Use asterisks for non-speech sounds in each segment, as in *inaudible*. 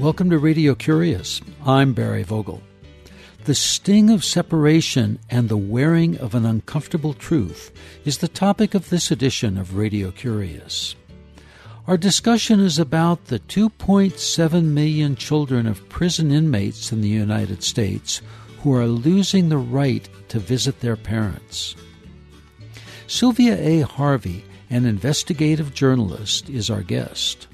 Welcome to Radio Curious. I'm Barry Vogel. The sting of separation and the wearing of an uncomfortable truth is the topic of this edition of Radio Curious. Our discussion is about the 2.7 million children of prison inmates in the United States who are losing the right to visit their parents. Sylvia A. Harvey, an investigative journalist, is our guest.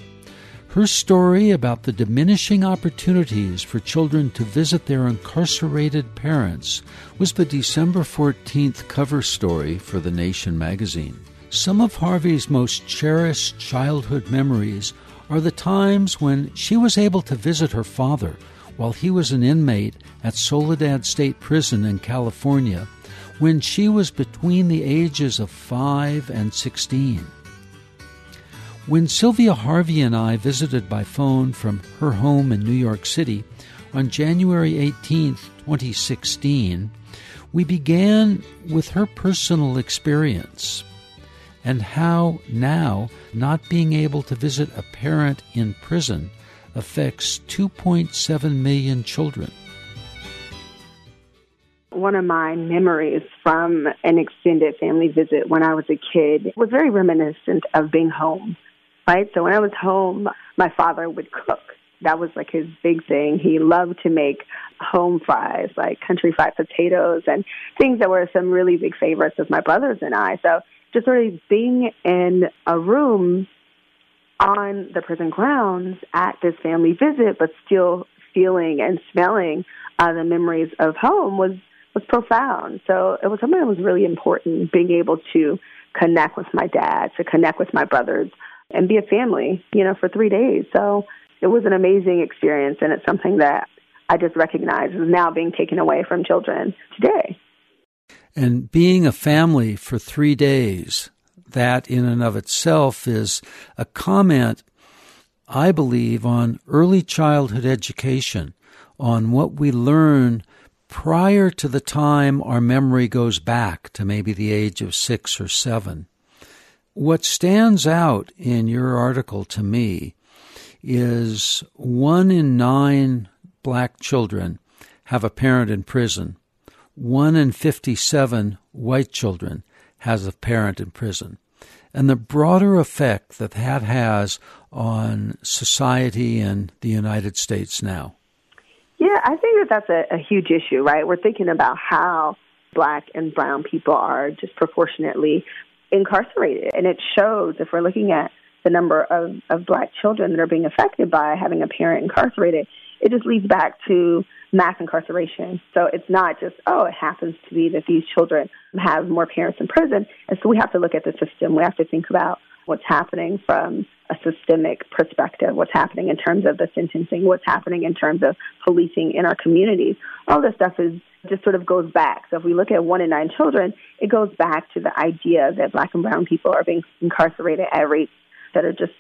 Her story about the diminishing opportunities for children to visit their incarcerated parents was the December 14th cover story for The Nation magazine. Some of Harvey's most cherished childhood memories are the times when she was able to visit her father while he was an inmate at Soledad State Prison in California when she was between the ages of 5 and 16. When Sylvia Harvey and I visited by phone from her home in New York City on January 18, 2016, we began with her personal experience and how now not being able to visit a parent in prison affects 2.7 million children. One of my memories from an extended family visit when I was a kid was very reminiscent of being home right? So when I was home, my father would cook. That was like his big thing. He loved to make home fries, like country fried potatoes and things that were some really big favorites of my brothers and I. So just sort of being in a room on the prison grounds at this family visit, but still feeling and smelling uh, the memories of home was was profound. So it was something that was really important, being able to connect with my dad, to connect with my brothers, and be a family, you know, for three days. So it was an amazing experience, and it's something that I just recognize is now being taken away from children today. And being a family for three days, that in and of itself is a comment, I believe, on early childhood education, on what we learn prior to the time our memory goes back to maybe the age of six or seven. What stands out in your article to me is one in nine black children have a parent in prison. One in 57 white children has a parent in prison. And the broader effect that that has on society in the United States now. Yeah, I think that that's a, a huge issue, right? We're thinking about how black and brown people are disproportionately incarcerated. And it shows if we're looking at the number of, of black children that are being affected by having a parent incarcerated, it just leads back to mass incarceration. So it's not just, oh, it happens to be that these children have more parents in prison. And so we have to look at the system. We have to think about what's happening from a systemic perspective, what's happening in terms of the sentencing, what's happening in terms of policing in our communities. All this stuff is just sort of goes back. So if we look at one in nine children, it goes back to the idea that black and brown people are being incarcerated at rates that are just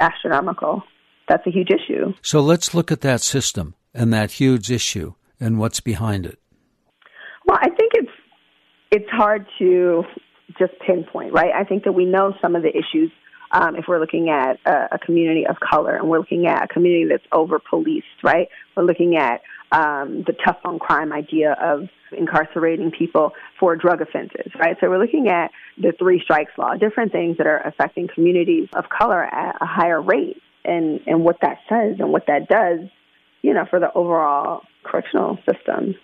astronomical. That's a huge issue. So let's look at that system and that huge issue and what's behind it. Well, I think it's it's hard to just pinpoint, right? I think that we know some of the issues um, if we're looking at a, a community of color and we're looking at a community that's over policed, right? We're looking at um, the tough on crime idea of incarcerating people for drug offenses, right? So we're looking at the three strikes law, different things that are affecting communities of color at a higher rate, and and what that says and what that does, you know, for the overall correctional system.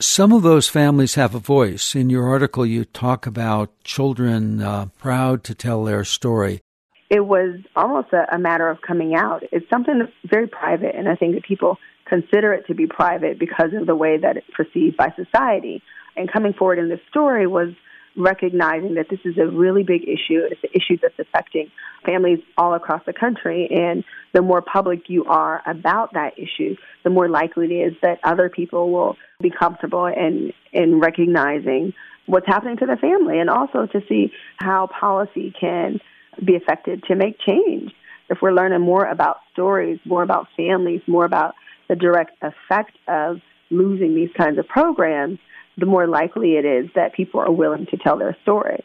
Some of those families have a voice. In your article, you talk about children uh, proud to tell their story. It was almost a, a matter of coming out. It's something that's very private, and I think that people consider it to be private because of the way that it's perceived by society. And coming forward in this story was recognizing that this is a really big issue. It's an issue that's affecting families all across the country. And the more public you are about that issue, the more likely it is that other people will be comfortable in, in recognizing what's happening to the family and also to see how policy can be affected to make change. If we're learning more about stories, more about families, more about the direct effect of losing these kinds of programs, the more likely it is that people are willing to tell their story.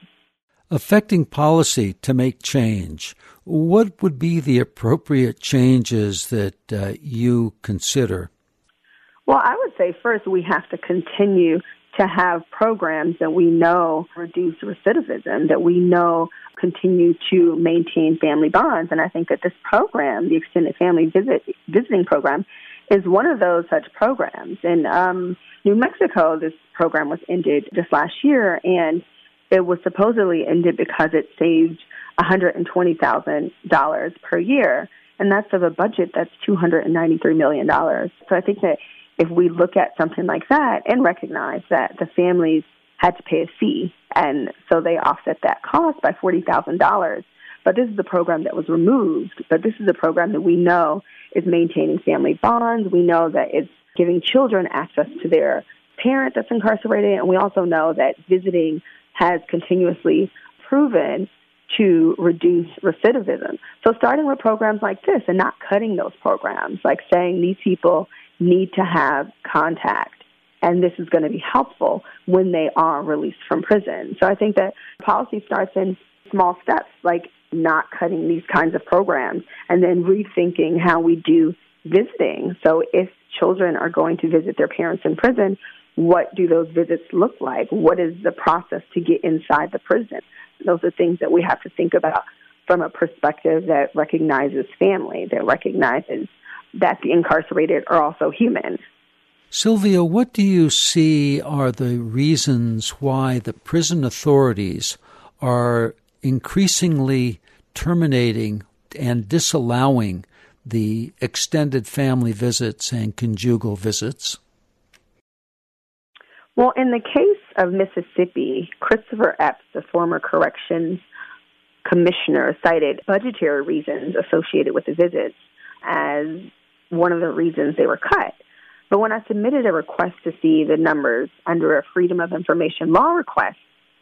Affecting policy to make change, what would be the appropriate changes that uh, you consider? Well, I would say first we have to continue to have programs that we know reduce recidivism, that we know continue to maintain family bonds. And I think that this program, the Extended Family Visit Visiting Program, is one of those such programs. In um, New Mexico, this program was ended just last year, and it was supposedly ended because it saved $120,000 per year, and that's of a budget that's $293 million. So I think that if we look at something like that and recognize that the families had to pay a fee, and so they offset that cost by $40,000. But this is a program that was removed, but this is a program that we know is maintaining family bonds. We know that it's giving children access to their parent that's incarcerated, and we also know that visiting has continuously proven to reduce recidivism. So starting with programs like this and not cutting those programs, like saying these people need to have contact and this is going to be helpful when they are released from prison. So I think that policy starts in small steps, like not cutting these kinds of programs and then rethinking how we do visiting. So if children are going to visit their parents in prison, what do those visits look like? What is the process to get inside the prison? Those are things that we have to think about from a perspective that recognizes family, that recognizes that the incarcerated are also human. Sylvia, what do you see are the reasons why the prison authorities are increasingly terminating and disallowing the extended family visits and conjugal visits? Well, in the case of Mississippi, Christopher Epps, the former corrections commissioner, cited budgetary reasons associated with the visits as one of the reasons they were cut. But when I submitted a request to see the numbers under a Freedom of Information law request,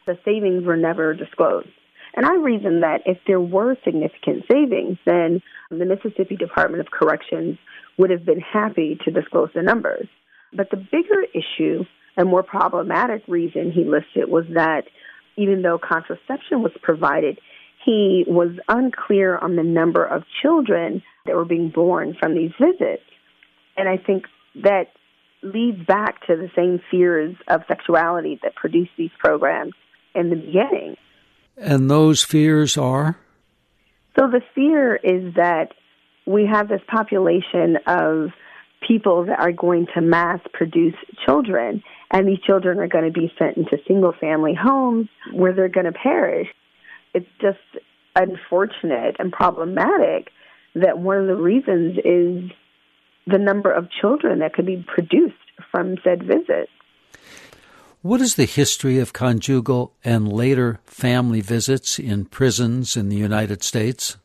the savings were never disclosed. And I reasoned that if there were significant savings, then the Mississippi Department of Corrections would have been happy to disclose the numbers. But the bigger issue and more problematic reason he listed was that even though contraception was provided, he was unclear on the number of children that were being born from these visits. And I think that leads back to the same fears of sexuality that produced these programs in the beginning. And those fears are? So the fear is that we have this population of people that are going to mass produce children, and these children are going to be sent into single family homes where they're going to perish. It's just unfortunate and problematic that one of the reasons is the number of children that could be produced from said visits. What is the history of conjugal and later family visits in prisons in the United States?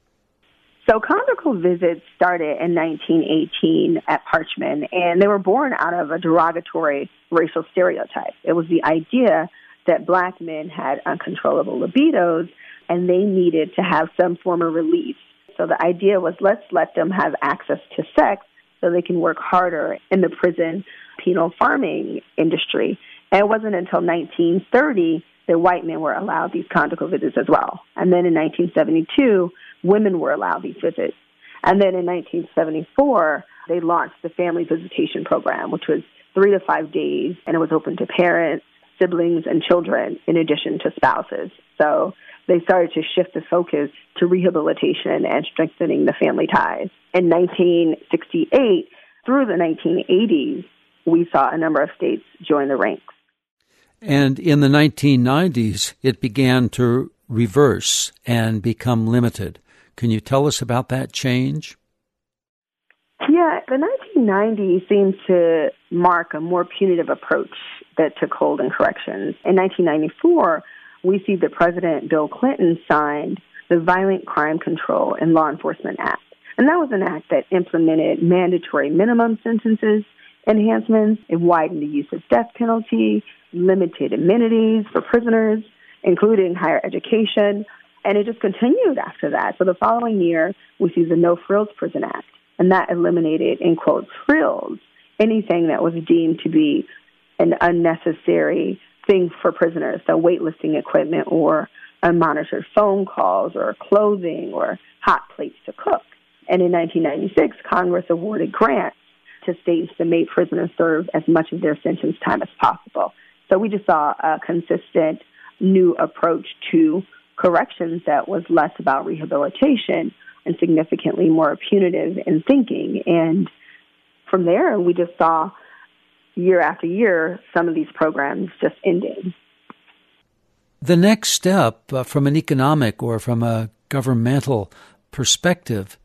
So, conjugal visits started in 1918 at Parchman, and they were born out of a derogatory racial stereotype. It was the idea that black men had uncontrollable libidos and they needed to have some form of relief. So, the idea was let's let them have access to sex so they can work harder in the prison penal farming industry. And it wasn't until 1930 that white men were allowed these conjugal visits as well. And then in 1972, women were allowed these visits. And then in 1974, they launched the Family Visitation Program, which was three to five days, and it was open to parents, siblings, and children, in addition to spouses. So they started to shift the focus to rehabilitation and strengthening the family ties. In 1968 through the 1980s, we saw a number of states join the ranks. And in the 1990s, it began to reverse and become limited. Can you tell us about that change? Yeah, the 1990s seemed to mark a more punitive approach that took hold in corrections. In 1994, we see that President Bill Clinton signed the Violent Crime Control and Law Enforcement Act. And that was an act that implemented mandatory minimum sentences enhancements. It widened the use of death penalty, limited amenities for prisoners, including higher education, and it just continued after that. So the following year, we see the No Frills Prison Act, and that eliminated, in quotes, frills, anything that was deemed to be an unnecessary thing for prisoners, so weightlifting equipment or unmonitored phone calls or clothing or hot plates to cook. And in 1996, Congress awarded grants to states that made prisoners serve as much of their sentence time as possible. So we just saw a consistent new approach to corrections that was less about rehabilitation and significantly more punitive in thinking. And from there, we just saw year after year some of these programs just ending. The next step uh, from an economic or from a governmental perspective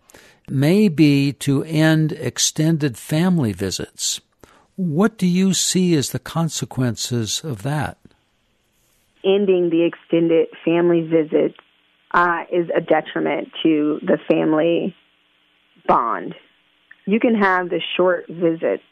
may be to end extended family visits. What do you see as the consequences of that? Ending the extended family visits uh, is a detriment to the family bond. You can have the short visits,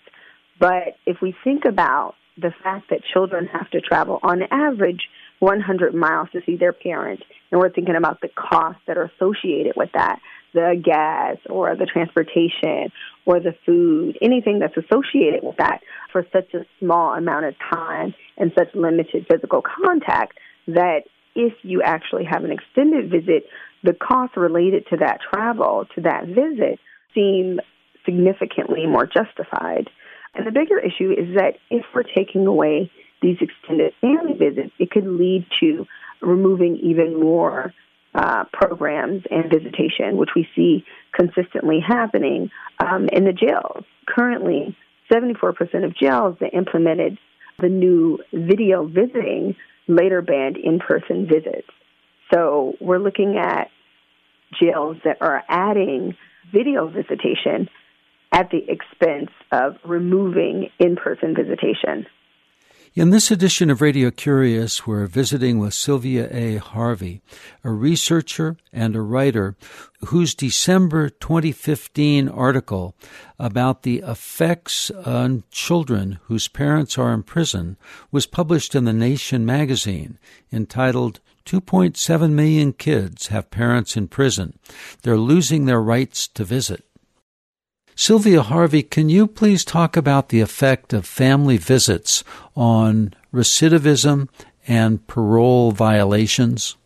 but if we think about the fact that children have to travel on average 100 miles to see their parent, and we're thinking about the costs that are associated with that, the gas or the transportation or the food, anything that's associated with that for such a small amount of time and such limited physical contact that if you actually have an extended visit, the costs related to that travel, to that visit, seem significantly more justified. And the bigger issue is that if we're taking away these extended family visits, it could lead to removing even more uh, programs and visitation, which we see consistently happening um, in the jails. Currently, 74% of jails that implemented the new video visiting later banned in person visits. So we're looking at jails that are adding video visitation at the expense of removing in person visitation. In this edition of Radio Curious, we're visiting with Sylvia A. Harvey, a researcher and a writer whose December 2015 article about the effects on children whose parents are in prison was published in The Nation magazine entitled 2.7 million kids have parents in prison. They're losing their rights to visit. Sylvia Harvey, can you please talk about the effect of family visits on recidivism and parole violations?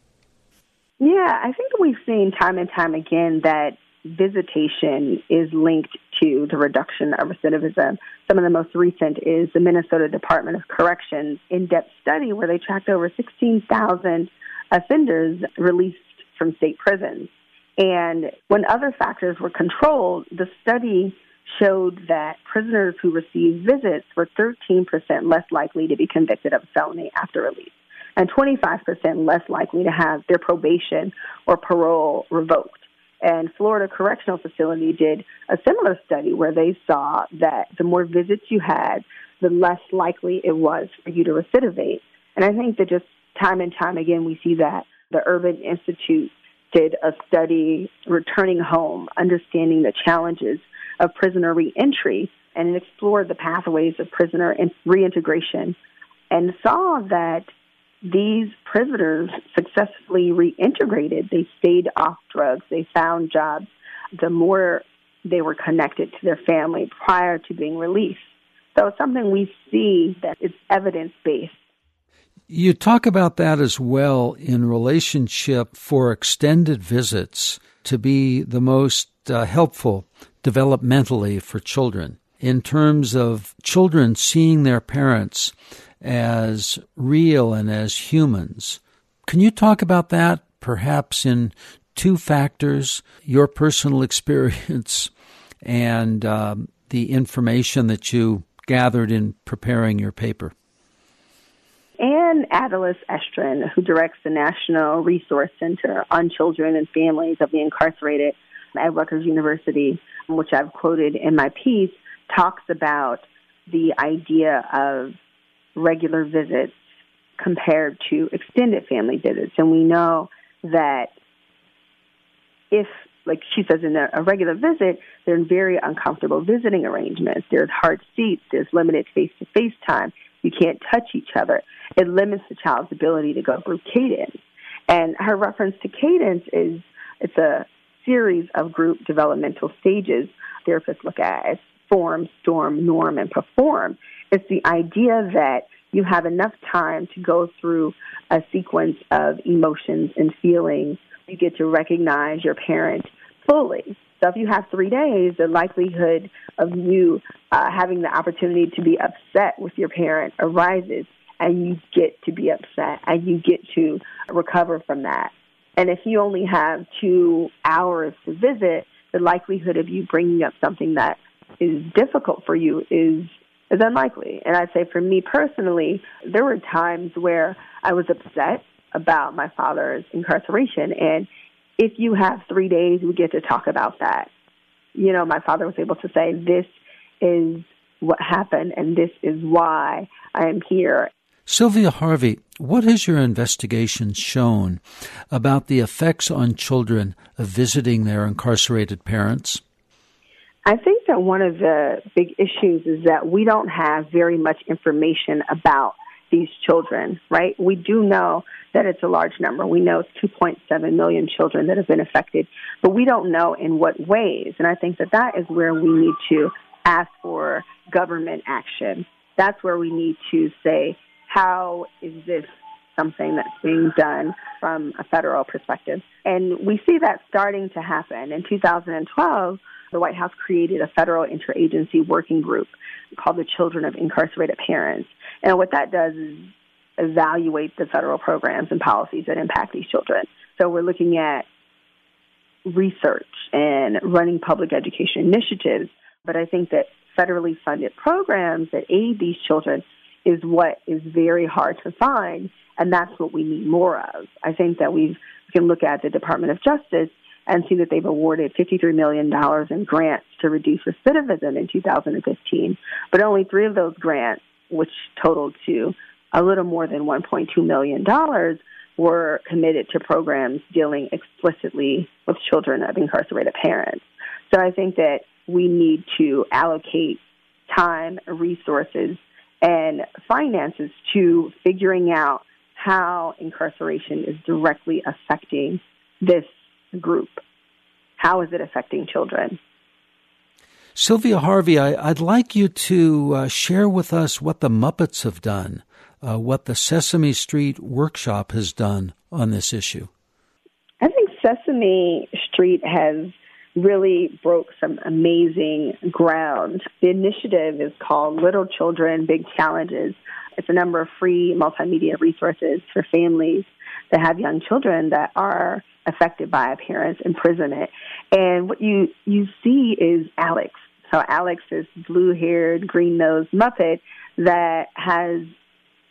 Yeah, I think we've seen time and time again that visitation is linked to the reduction of recidivism. Some of the most recent is the Minnesota Department of Corrections in depth study where they tracked over 16,000 offenders released from state prisons. And when other factors were controlled, the study showed that prisoners who received visits were 13% less likely to be convicted of felony after release and 25% less likely to have their probation or parole revoked. And Florida Correctional Facility did a similar study where they saw that the more visits you had, the less likely it was for you to recidivate. And I think that just time and time again, we see that the Urban Institute did a study returning home, understanding the challenges of prisoner reentry, and explored the pathways of prisoner reintegration, and saw that these prisoners successfully reintegrated. They stayed off drugs, they found jobs, the more they were connected to their family prior to being released. So it's something we see that is evidence based you talk about that as well in relationship for extended visits to be the most uh, helpful developmentally for children in terms of children seeing their parents as real and as humans. Can you talk about that perhaps in two factors your personal *laughs* experience and um, the information that you gathered in preparing your paper? And Adelys Estrin, who directs the National Resource Center on Children and Families of the Incarcerated at Rutgers University, which I've quoted in my piece, talks about the idea of regular visits compared to extended family visits. And we know that if, like she says, in a, a regular visit, they're in very uncomfortable visiting arrangements. There's hard seats, there's limited face to face time. You can't touch each other. It limits the child's ability to go through cadence. And her reference to cadence is it's a series of group developmental stages therapists look at as form, storm, norm, and perform. It's the idea that you have enough time to go through a sequence of emotions and feelings. You get to recognize your parent fully. So if you have three days, the likelihood of you uh, having the opportunity to be upset with your parent arises, and you get to be upset, and you get to recover from that. And if you only have two hours to visit, the likelihood of you bringing up something that is difficult for you is is unlikely. And I'd say for me personally, there were times where I was upset about my father's incarceration. And if you have three days, we get to talk about that. You know, my father was able to say, this is what happened and this is why I am here. Sylvia Harvey, what has your investigation shown about the effects on children of visiting their incarcerated parents? I think that one of the big issues is that we don't have very much information about these children, right? We do know that it's a large number. We know it's 2.7 million children that have been affected, but we don't know in what ways. And I think that that is where we need to ask for government action. That's where we need to say, how is this something that's being done from a federal perspective? And we see that starting to happen. In 2012, the White House created a federal interagency working group called the Children of Incarcerated Parents. And what that does is evaluate the federal programs and policies that impact these children. So we're looking at research and running public education initiatives. But I think that federally funded programs that aid these children is what is very hard to find, and that's what we need more of. I think that we can look at the Department of Justice and see that they've awarded $53 million in grants to reduce recidivism in 2015. But only three of those grants, which totaled to a little more than $1.2 million, were committed to programs dealing explicitly with children of incarcerated parents. So I think that we need to allocate time, resources, and finances to figuring out how incarceration is directly affecting this group? How is it affecting children? Sylvia Harvey, I, would like you to uh, share with us what the Muppets have done, uh, what the Sesame Street Workshop has done on this issue. I think Sesame Street has really broke some amazing ground. The initiative is called Little Children, Big Challenges. It's a number of free multimedia resources for families that have young children that are affected by a parent's imprisonment. And what you, you see is Alex. So Alex is blue-haired, green-nosed Muppet that has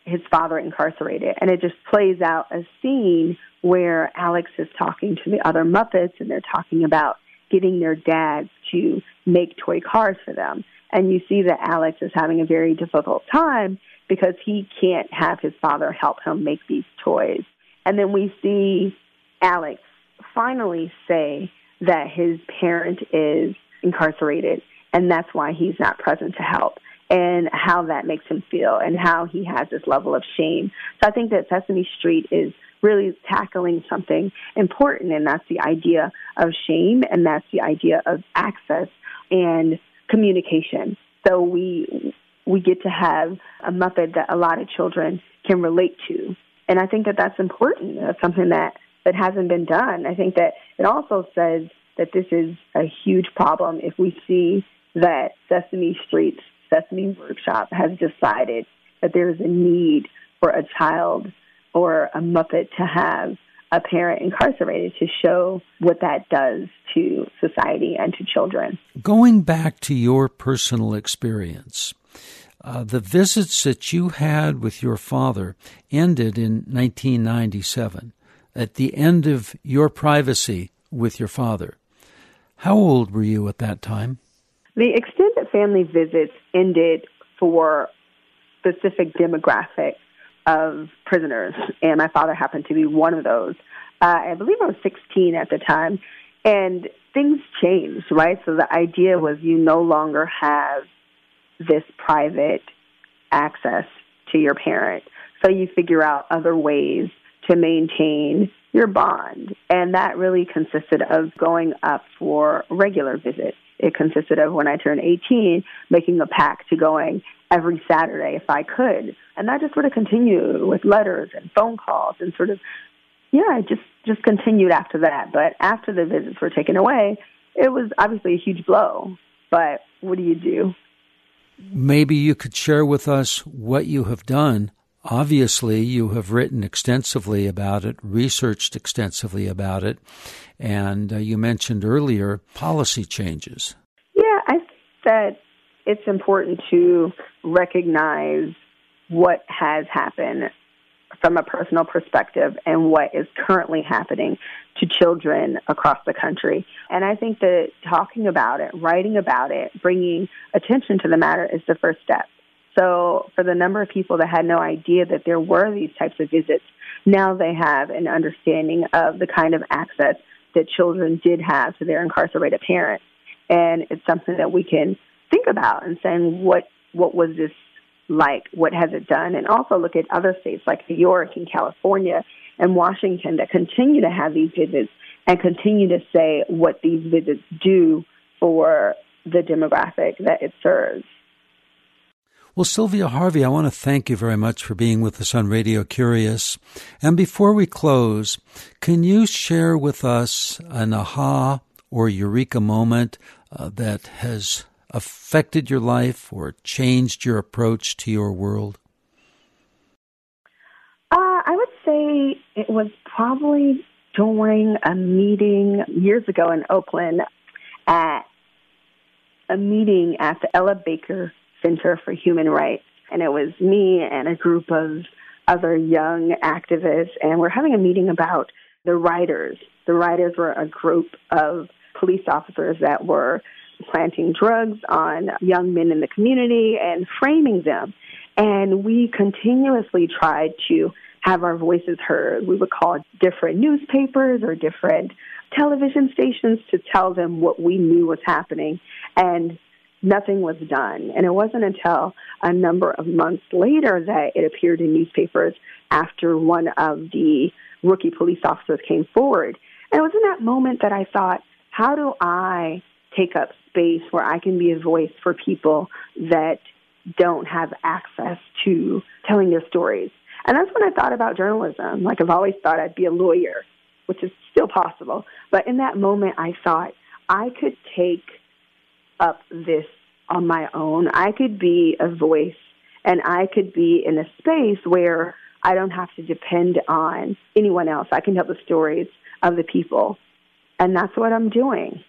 his father incarcerated. And it just plays out a scene where Alex is talking to the other Muppets and they're talking about getting their dads to make toy cars for them. And you see that Alex is having a very difficult time because he can't have his father help him make these toys. And then we see Alex finally say that his parent is incarcerated and that's why he's not present to help and how that makes him feel and how he has this level of shame. So I think that Sesame Street is really tackling something important and that's the idea of shame and that's the idea of access and communication. So we we get to have a Muppet that a lot of children can relate to and I think that that's important. That's something that that hasn't been done. I think that it also says that this is a huge problem if we see that Sesame Street's Sesame Workshop has decided that there's a need for a child or a Muppet to have a parent incarcerated to show what that does to society and to children. Going back to your personal experience, uh, the visits that you had with your father ended in 1997, at the end of your privacy with your father. How old were you at that time? The extended family visits ended for specific demographic of prisoners, and my father happened to be one of those. Uh, I believe I was 16 at the time, and things changed, right? So the idea was you no longer have this private access to your parent. So you figure out other ways to maintain your bond. And that really consisted of going up for regular visits. It consisted of when I turned 18, making a pact to going every Saturday if I could. And that just sort of continued with letters and phone calls and sort of, yeah, just, just continued after that. But after the visits were taken away, it was obviously a huge blow. But what do you do? Maybe you could share with us what you have done. Obviously, you have written extensively about it, researched extensively about it, and uh, you mentioned earlier policy changes. Yeah, I think that it's important to recognize what has happened from a personal perspective and what is currently happening to children across the country. And I think that talking about it, writing about it, bringing attention to the matter is the first step. So, for the number of people that had no idea that there were these types of visits, now they have an understanding of the kind of access that children did have to their incarcerated parents. And it's something that we can think about and saying what what was this like? What has it done? And also look at other states like New York and California and Washington that continue to have these visits and continue to say what these visits do for the demographic that it serves. Well, Sylvia Harvey, I want to thank you very much for being with us on Radio Curious. And before we close, can you share with us an aha or eureka moment uh, that has affected your life or changed your approach to your world? Uh, I would say it was probably during a meeting years ago in Oakland at a meeting at the Ella Baker Center for Human Rights. And it was me and a group of other young activists, and we're having a meeting about the Riders. The Riders were a group of police officers that were planting drugs on young men in the community and framing them. And we continuously tried to have our voices heard. We would call different newspapers or different television stations to tell them what we knew was happening. And nothing was done. And it wasn't until a number of months later that it appeared in newspapers after one of the rookie police officers came forward. And it was in that moment that I thought, how do I take up space where I can be a voice for people that don't have access to telling their stories. And that's when I thought about journalism. Like I've always thought I'd be a lawyer, which is still possible. But in that moment, I thought I could take up this on my own. I could be a voice and I could be in a space where I don't have to depend on anyone else. I can tell the stories of the people. And that's what I'm doing.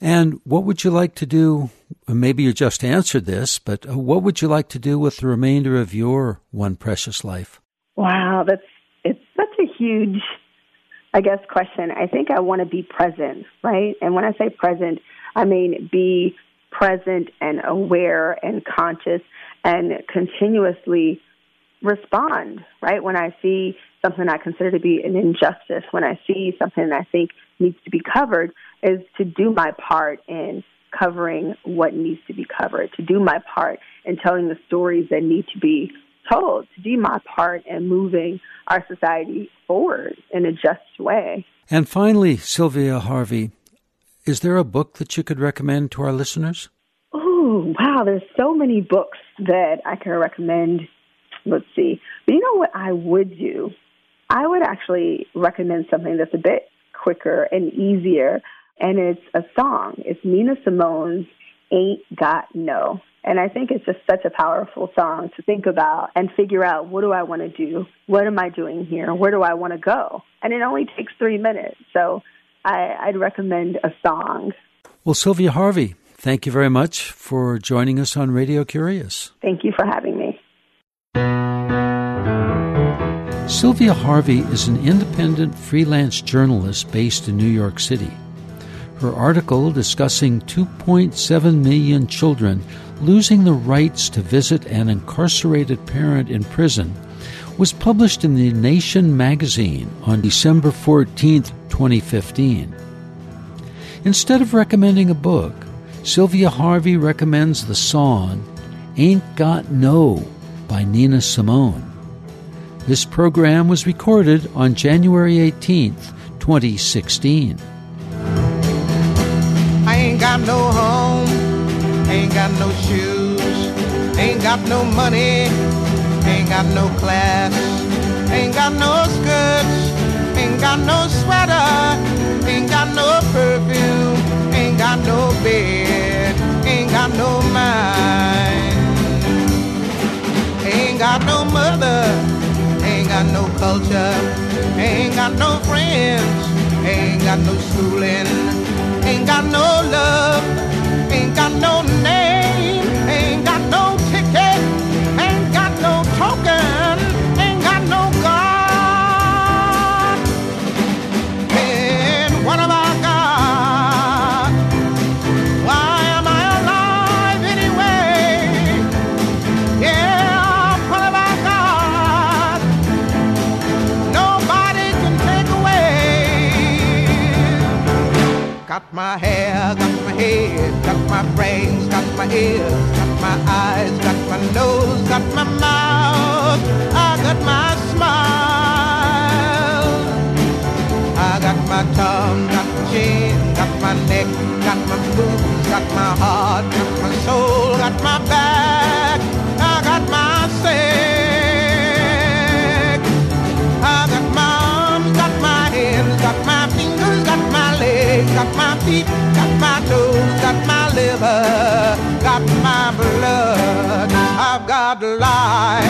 And what would you like to do? Maybe you just answered this, but uh, what would you like to do with the remainder of your one precious life? Wow, that's it's such a huge, I guess, question. I think I want to be present, right? And when I say present, I mean be present and aware and conscious and continuously respond, right? When I see something I consider to be an injustice, when I see something I think needs to be covered, is to do my part in covering what needs to be covered, to do my part in telling the stories that need to be told, to do my part in moving our society forward in a just way. And finally, Sylvia Harvey, is there a book that you could recommend to our listeners? Oh, wow, there's so many books that I can recommend. Let's see. But you know what I would do? I would actually recommend something that's a bit quicker and easier and it's a song. It's Nina Simone's Ain't Got No. And I think it's just such a powerful song to think about and figure out what do I want to do? What am I doing here? Where do I want to go? And it only takes three minutes. So I, I'd recommend a song. Well, Sylvia Harvey, thank you very much for joining us on Radio Curious. Thank you for having me. Sylvia Harvey is an independent freelance journalist based in New York City. Her article discussing 2.7 million children losing the rights to visit an incarcerated parent in prison was published in the Nation magazine on December 14, 2015. Instead of recommending a book, Sylvia Harvey recommends the song Ain't Got No by Nina Simone. This program was recorded on January 18, 2016 ain't got no home, ain't got no shoes, ain't got no money, ain't got no class, ain't got no skirts, ain't got no sweater, ain't got no perfume, ain't got no bed, ain't got no mind, ain't got no mother, ain't got no culture, ain't got no friends, ain't got no schooling, ain't got no love, ain't got no name, got my blood. I've got life.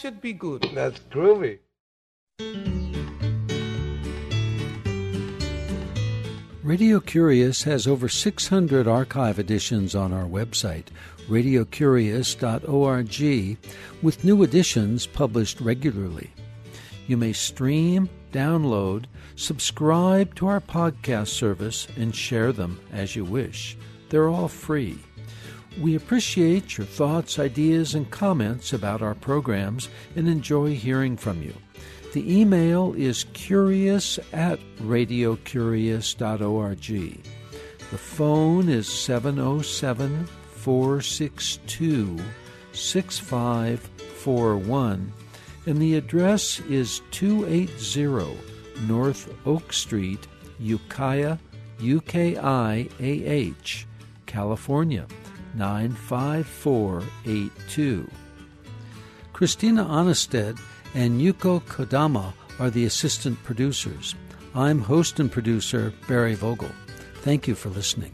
Should be good. That's groovy. Radio Curious has over 600 archive editions on our website, radiocurious.org, with new editions published regularly. You may stream, download, subscribe to our podcast service, and share them as you wish. They're all free. We appreciate your thoughts, ideas, and comments about our programs and enjoy hearing from you. The email is curious at radiocurious.org. The phone is 707 462 6541, and the address is 280 North Oak Street, Ukiah, UKIAH, California 95482. Christina Aanestad and Yuko Kodama are the assistant producers. I'm host and producer Barry Vogel. Thank you for listening.